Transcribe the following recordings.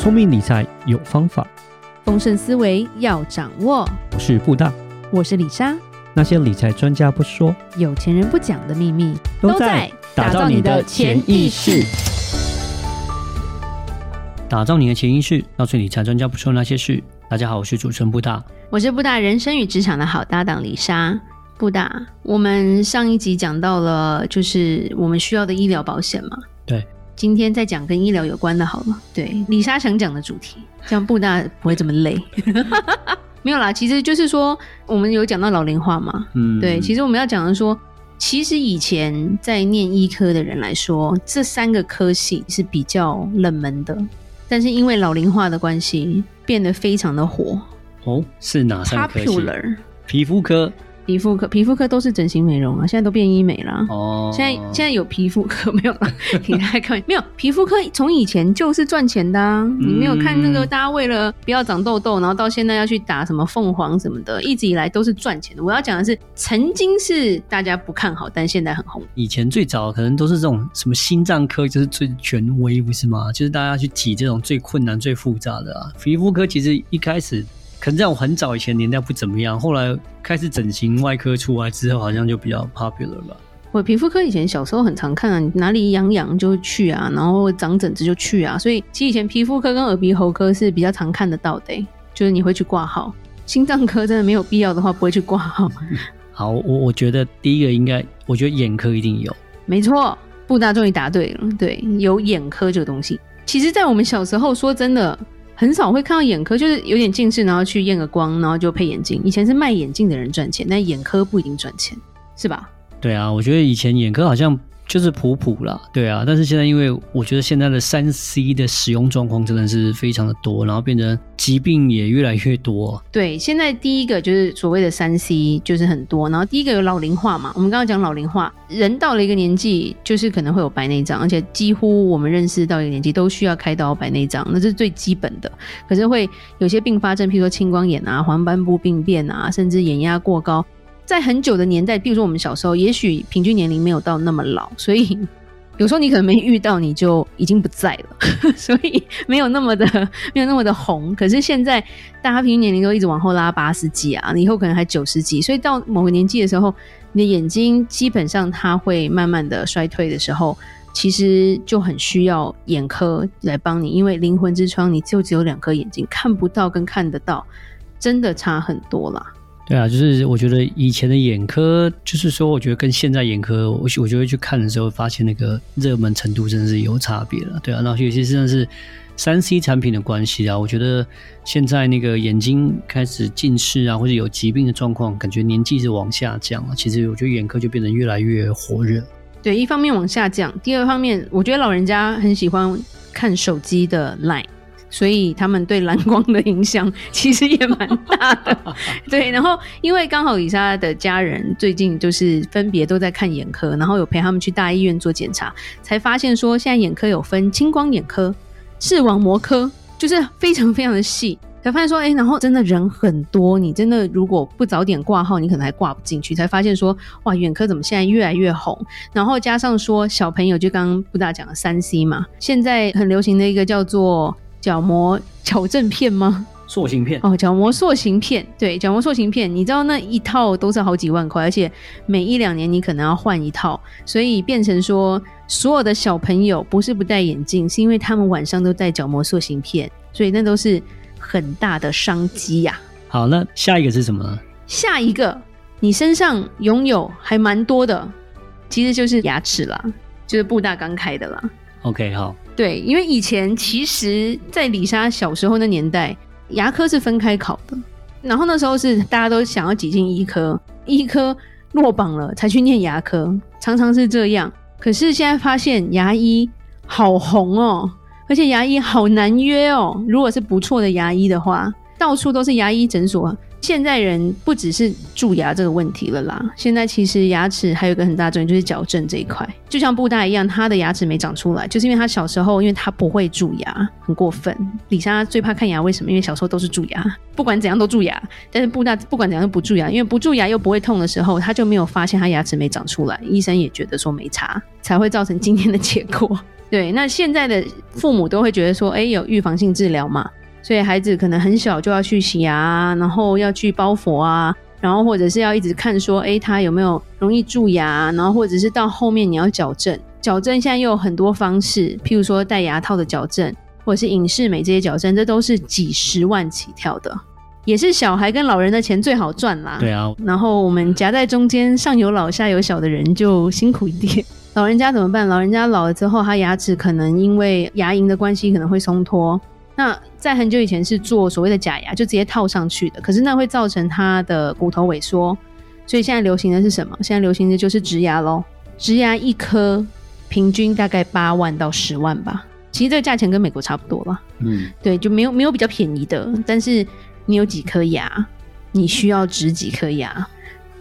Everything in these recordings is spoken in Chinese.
聪明理财有方法，丰盛思维要掌握。我是布大，我是李莎。那些理财专家不说，有钱人不讲的秘密，都在打造你的潜意识。打造你的潜意识，告诉理财专家不说那些事。大家好，我是主持人布大，我是布大人生与职场的好搭档李莎。布大，我们上一集讲到了，就是我们需要的医疗保险嘛？对。今天再讲跟医疗有关的，好了。对，李莎想讲的主题，这样布大不会这么累。没有啦，其实就是说，我们有讲到老龄化嘛。嗯，对，其实我们要讲的说，其实以前在念医科的人来说，这三个科系是比较冷门的，但是因为老龄化的关系，变得非常的火。哦，是哪三个科系皮肤科。皮肤科，皮肤科都是整形美容啊，现在都变医美了。哦，现在现在有皮肤科没有了？你来看，没有 皮肤科从以前就是赚钱的啊。嗯、你没有看那个大家为了不要长痘痘，然后到现在要去打什么凤凰什么的，一直以来都是赚钱的。我要讲的是，曾经是大家不看好，但现在很红。以前最早可能都是这种什么心脏科，就是最权威，不是吗？就是大家去挤这种最困难、最复杂的啊。皮肤科其实一开始。可能在我很早以前年代不怎么样，后来开始整形外科出来之后，好像就比较 popular 吧。我皮肤科以前小时候很常看啊，你哪里痒痒就去啊，然后长疹子就去啊，所以其实以前皮肤科跟耳鼻喉科是比较常看得到的，就是你会去挂号。心脏科真的没有必要的话，不会去挂号。好，我我觉得第一个应该，我觉得眼科一定有。没错，布大终于答对了，对，有眼科这个东西。其实，在我们小时候，说真的。很少会看到眼科，就是有点近视，然后去验个光，然后就配眼镜。以前是卖眼镜的人赚钱，但眼科不一定赚钱，是吧？对啊，我觉得以前眼科好像。就是普普啦，对啊，但是现在因为我觉得现在的三 C 的使用状况真的是非常的多，然后变成疾病也越来越多。对，现在第一个就是所谓的三 C 就是很多，然后第一个有老龄化嘛，我们刚刚讲老龄化，人到了一个年纪就是可能会有白内障，而且几乎我们认识到一个年纪都需要开刀白内障，那是最基本的。可是会有些并发症，譬如说青光眼啊、黄斑部病变啊，甚至眼压过高。在很久的年代，比如说我们小时候，也许平均年龄没有到那么老，所以 有时候你可能没遇到，你就已经不在了，所以没有那么的 没有那么的红。可是现在大家平均年龄都一直往后拉八十几啊，你以后可能还九十几，所以到某个年纪的时候，你的眼睛基本上它会慢慢的衰退的时候，其实就很需要眼科来帮你，因为灵魂之窗你就只有两颗眼睛，看不到跟看得到真的差很多啦。对啊，就是我觉得以前的眼科，就是说，我觉得跟现在眼科，我我就会去看的时候，发现那个热门程度真的是有差别了。对啊，然后有些真的是三 C 产品的关系啊，我觉得现在那个眼睛开始近视啊，或者有疾病的状况，感觉年纪是往下降了。其实我觉得眼科就变得越来越火热。对，一方面往下降，第二方面，我觉得老人家很喜欢看手机的 Line。所以他们对蓝光的影响 其实也蛮大的，对。然后因为刚好以莎的家人最近就是分别都在看眼科，然后有陪他们去大医院做检查，才发现说现在眼科有分青光眼科、视网膜科，就是非常非常的细。才发现说，哎，然后真的人很多，你真的如果不早点挂号，你可能还挂不进去。才发现说，哇，眼科怎么现在越来越红？然后加上说小朋友，就刚刚布大讲的三 C 嘛，现在很流行的一个叫做。角膜矫正片吗？塑形片哦，角膜塑形片，对，角膜塑形片，你知道那一套都是好几万块，而且每一两年你可能要换一套，所以变成说所有的小朋友不是不戴眼镜，是因为他们晚上都戴角膜塑形片，所以那都是很大的商机呀。好，那下一个是什么？下一个，你身上拥有还蛮多的，其实就是牙齿啦，就是布大刚开的啦。OK，好。对，因为以前其实，在李莎小时候那年代，牙科是分开考的，然后那时候是大家都想要挤进医科，医科落榜了才去念牙科，常常是这样。可是现在发现牙医好红哦，而且牙医好难约哦。如果是不错的牙医的话，到处都是牙医诊所。现在人不只是蛀牙这个问题了啦，现在其实牙齿还有一个很大重点就是矫正这一块。就像布大一样，他的牙齿没长出来，就是因为他小时候因为他不会蛀牙，很过分。李莎最怕看牙，为什么？因为小时候都是蛀牙，不管怎样都蛀牙。但是布大不管怎样都不蛀牙，因为不蛀牙又不会痛的时候，他就没有发现他牙齿没长出来，医生也觉得说没差，才会造成今天的结果。对，那现在的父母都会觉得说，哎，有预防性治疗嘛，所以孩子可能很小就要去洗牙啊，然后要去包佛啊，然后或者是要一直看说，哎，他有没有容易蛀牙，然后或者是到后面你要矫正，矫正现在又有很多方式，譬如说戴牙套的矫正，或者是隐适美这些矫正，这都是几十万起跳的，也是小孩跟老人的钱最好赚啦。对啊，然后我们夹在中间，上有老下有小的人就辛苦一点。老人家怎么办？老人家老了之后，他牙齿可能因为牙龈的关系可能会松脱。那在很久以前是做所谓的假牙，就直接套上去的。可是那会造成他的骨头萎缩，所以现在流行的是什么？现在流行的就是植牙喽。植牙一颗平均大概八万到十万吧。其实这个价钱跟美国差不多了。嗯，对，就没有没有比较便宜的。但是你有几颗牙，你需要植几颗牙，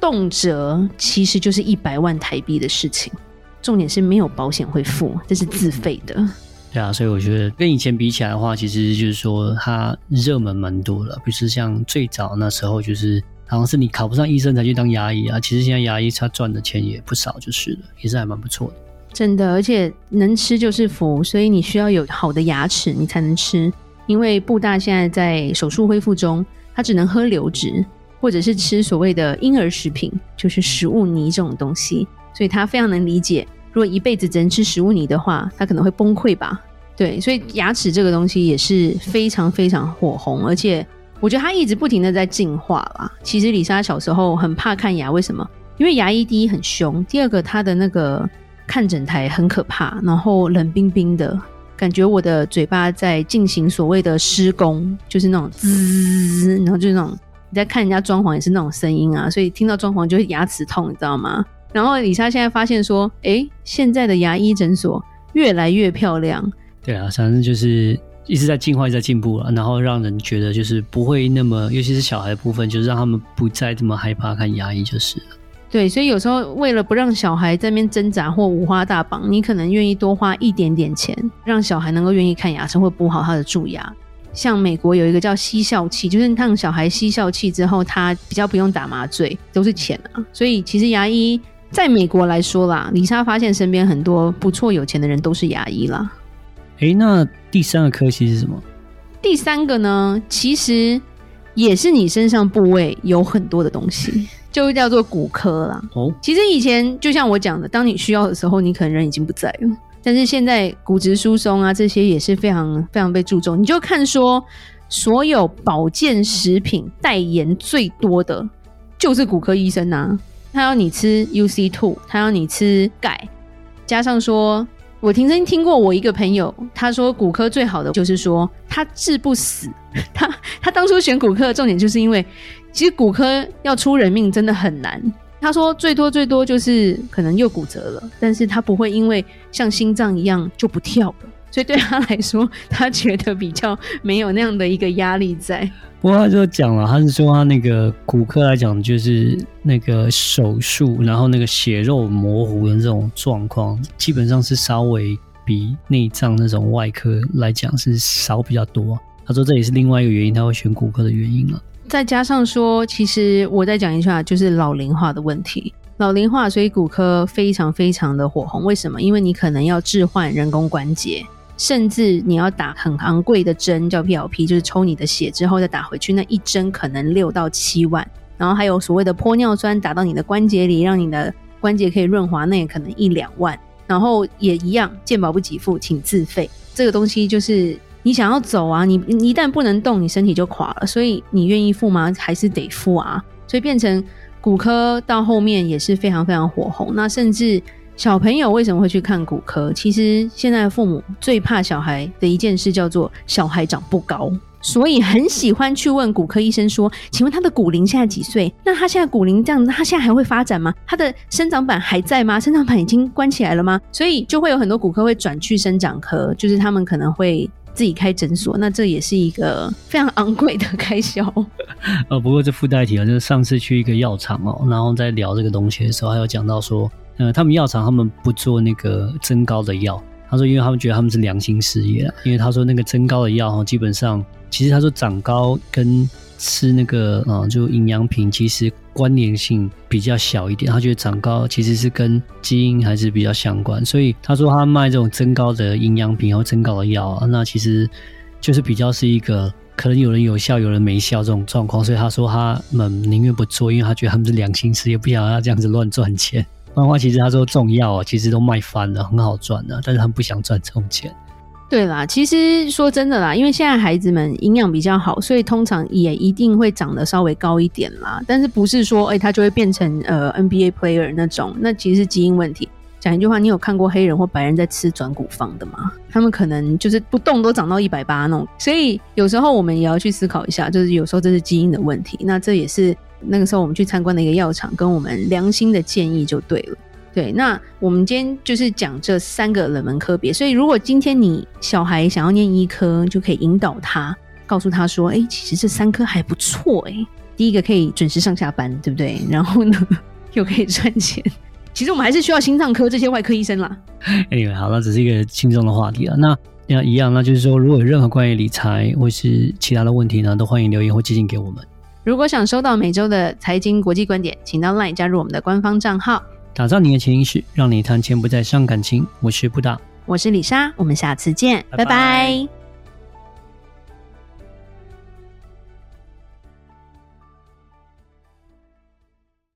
动辄其实就是一百万台币的事情。重点是没有保险会付，这是自费的。对啊，所以我觉得跟以前比起来的话，其实就是说它热门蛮多了。比如说像最早那时候，就是好像是你考不上医生才去当牙医啊。其实现在牙医他赚的钱也不少，就是了，也是还蛮不错的。真的，而且能吃就是福，所以你需要有好的牙齿，你才能吃。因为布大现在在手术恢复中，他只能喝流质，或者是吃所谓的婴儿食品，就是食物泥这种东西。所以他非常能理解，如果一辈子只能吃食物泥的话，他可能会崩溃吧？对，所以牙齿这个东西也是非常非常火红，而且我觉得它一直不停的在进化啦。其实李莎小时候很怕看牙，为什么？因为牙医第一很凶，第二个他的那个看诊台很可怕，然后冷冰冰的感觉，我的嘴巴在进行所谓的施工，就是那种滋，然后就是那种你在看人家装潢也是那种声音啊，所以听到装潢就会牙齿痛，你知道吗？然后李莎现在发现说，哎，现在的牙医诊所越来越漂亮。对啊，反正就是一直在进化，一直在进步了。然后让人觉得就是不会那么，尤其是小孩的部分，就是让他们不再这么害怕看牙医就是了。对，所以有时候为了不让小孩在那边挣扎或五花大绑，你可能愿意多花一点点钱，让小孩能够愿意看牙齿或补好他的蛀牙。像美国有一个叫吸笑器，就是让小孩吸笑器之后，他比较不用打麻醉，都是钱啊。所以其实牙医。在美国来说啦，李莎发现身边很多不错有钱的人都是牙医啦。哎、欸，那第三个科系是什么？第三个呢，其实也是你身上部位有很多的东西，就叫做骨科啦。哦，其实以前就像我讲的，当你需要的时候，你可能人已经不在了。但是现在骨质疏松啊，这些也是非常非常被注重。你就看说，所有保健食品代言最多的就是骨科医生啊。他要你吃 UC two，他要你吃钙，加上说，我听真听过我一个朋友，他说骨科最好的就是说他治不死。他他当初选骨科的重点就是因为，其实骨科要出人命真的很难。他说最多最多就是可能又骨折了，但是他不会因为像心脏一样就不跳了。所以对他来说，他觉得比较没有那样的一个压力在。不过他就讲了，他是说他那个骨科来讲，就是那个手术，然后那个血肉模糊的这种状况，基本上是稍微比内脏那种外科来讲是少比较多。他说这也是另外一个原因，他会选骨科的原因了。再加上说，其实我再讲一下，就是老龄化的问题。老龄化，所以骨科非常非常的火红。为什么？因为你可能要置换人工关节。甚至你要打很昂贵的针，叫 PLP，就是抽你的血之后再打回去，那一针可能六到七万。然后还有所谓的玻尿酸打到你的关节里，让你的关节可以润滑，那也可能一两万。然后也一样，健保不给付，请自费。这个东西就是你想要走啊，你你一旦不能动，你身体就垮了。所以你愿意付吗？还是得付啊。所以变成骨科到后面也是非常非常火红。那甚至。小朋友为什么会去看骨科？其实现在父母最怕小孩的一件事叫做小孩长不高，所以很喜欢去问骨科医生说：“请问他的骨龄现在几岁？那他现在骨龄这样，他现在还会发展吗？他的生长板还在吗？生长板已经关起来了吗？”所以就会有很多骨科会转去生长科，就是他们可能会自己开诊所，那这也是一个非常昂贵的开销。呃，不过这附带一提啊，就是上次去一个药厂哦，然后在聊这个东西的时候，还有讲到说。呃，他们药厂他们不做那个增高的药。他说，因为他们觉得他们是良心事业。因为他说那个增高的药哈，基本上其实他说长高跟吃那个啊、呃，就营养品，其实关联性比较小一点。他觉得长高其实是跟基因还是比较相关，所以他说他卖这种增高的营养品然后增高的药，那其实就是比较是一个可能有人有效，有人没效这种状况。所以他说他们宁愿不做，因为他觉得他们是良心事业，不想要这样子乱赚钱。漫画，其实他说重要啊，其实都卖翻了，很好赚的，但是他们不想赚这种钱。对啦，其实说真的啦，因为现在孩子们营养比较好，所以通常也一定会长得稍微高一点啦。但是不是说，哎，他就会变成呃 NBA player 那种？那其实是基因问题。讲一句话，你有看过黑人或白人在吃转骨方的吗？他们可能就是不动都长到一百八那种。所以有时候我们也要去思考一下，就是有时候这是基因的问题。那这也是那个时候我们去参观的一个药厂跟我们良心的建议就对了。对，那我们今天就是讲这三个冷门科别，所以如果今天你小孩想要念医科，就可以引导他，告诉他说，哎，其实这三科还不错，哎，第一个可以准时上下班，对不对？然后呢，又可以赚钱。其实我们还是需要心脏科这些外科医生啦。Anyway，好，那只是一个轻松的话题了。那那一样，那就是说，如果有任何关于理财或是其他的问题呢，都欢迎留言或寄信给我们。如果想收到每周的财经国际观点，请到 LINE 加入我们的官方账号。打造你的潜意识，让你谈钱不再伤感情。我是布达，我是李莎，我们下次见，拜拜。拜拜。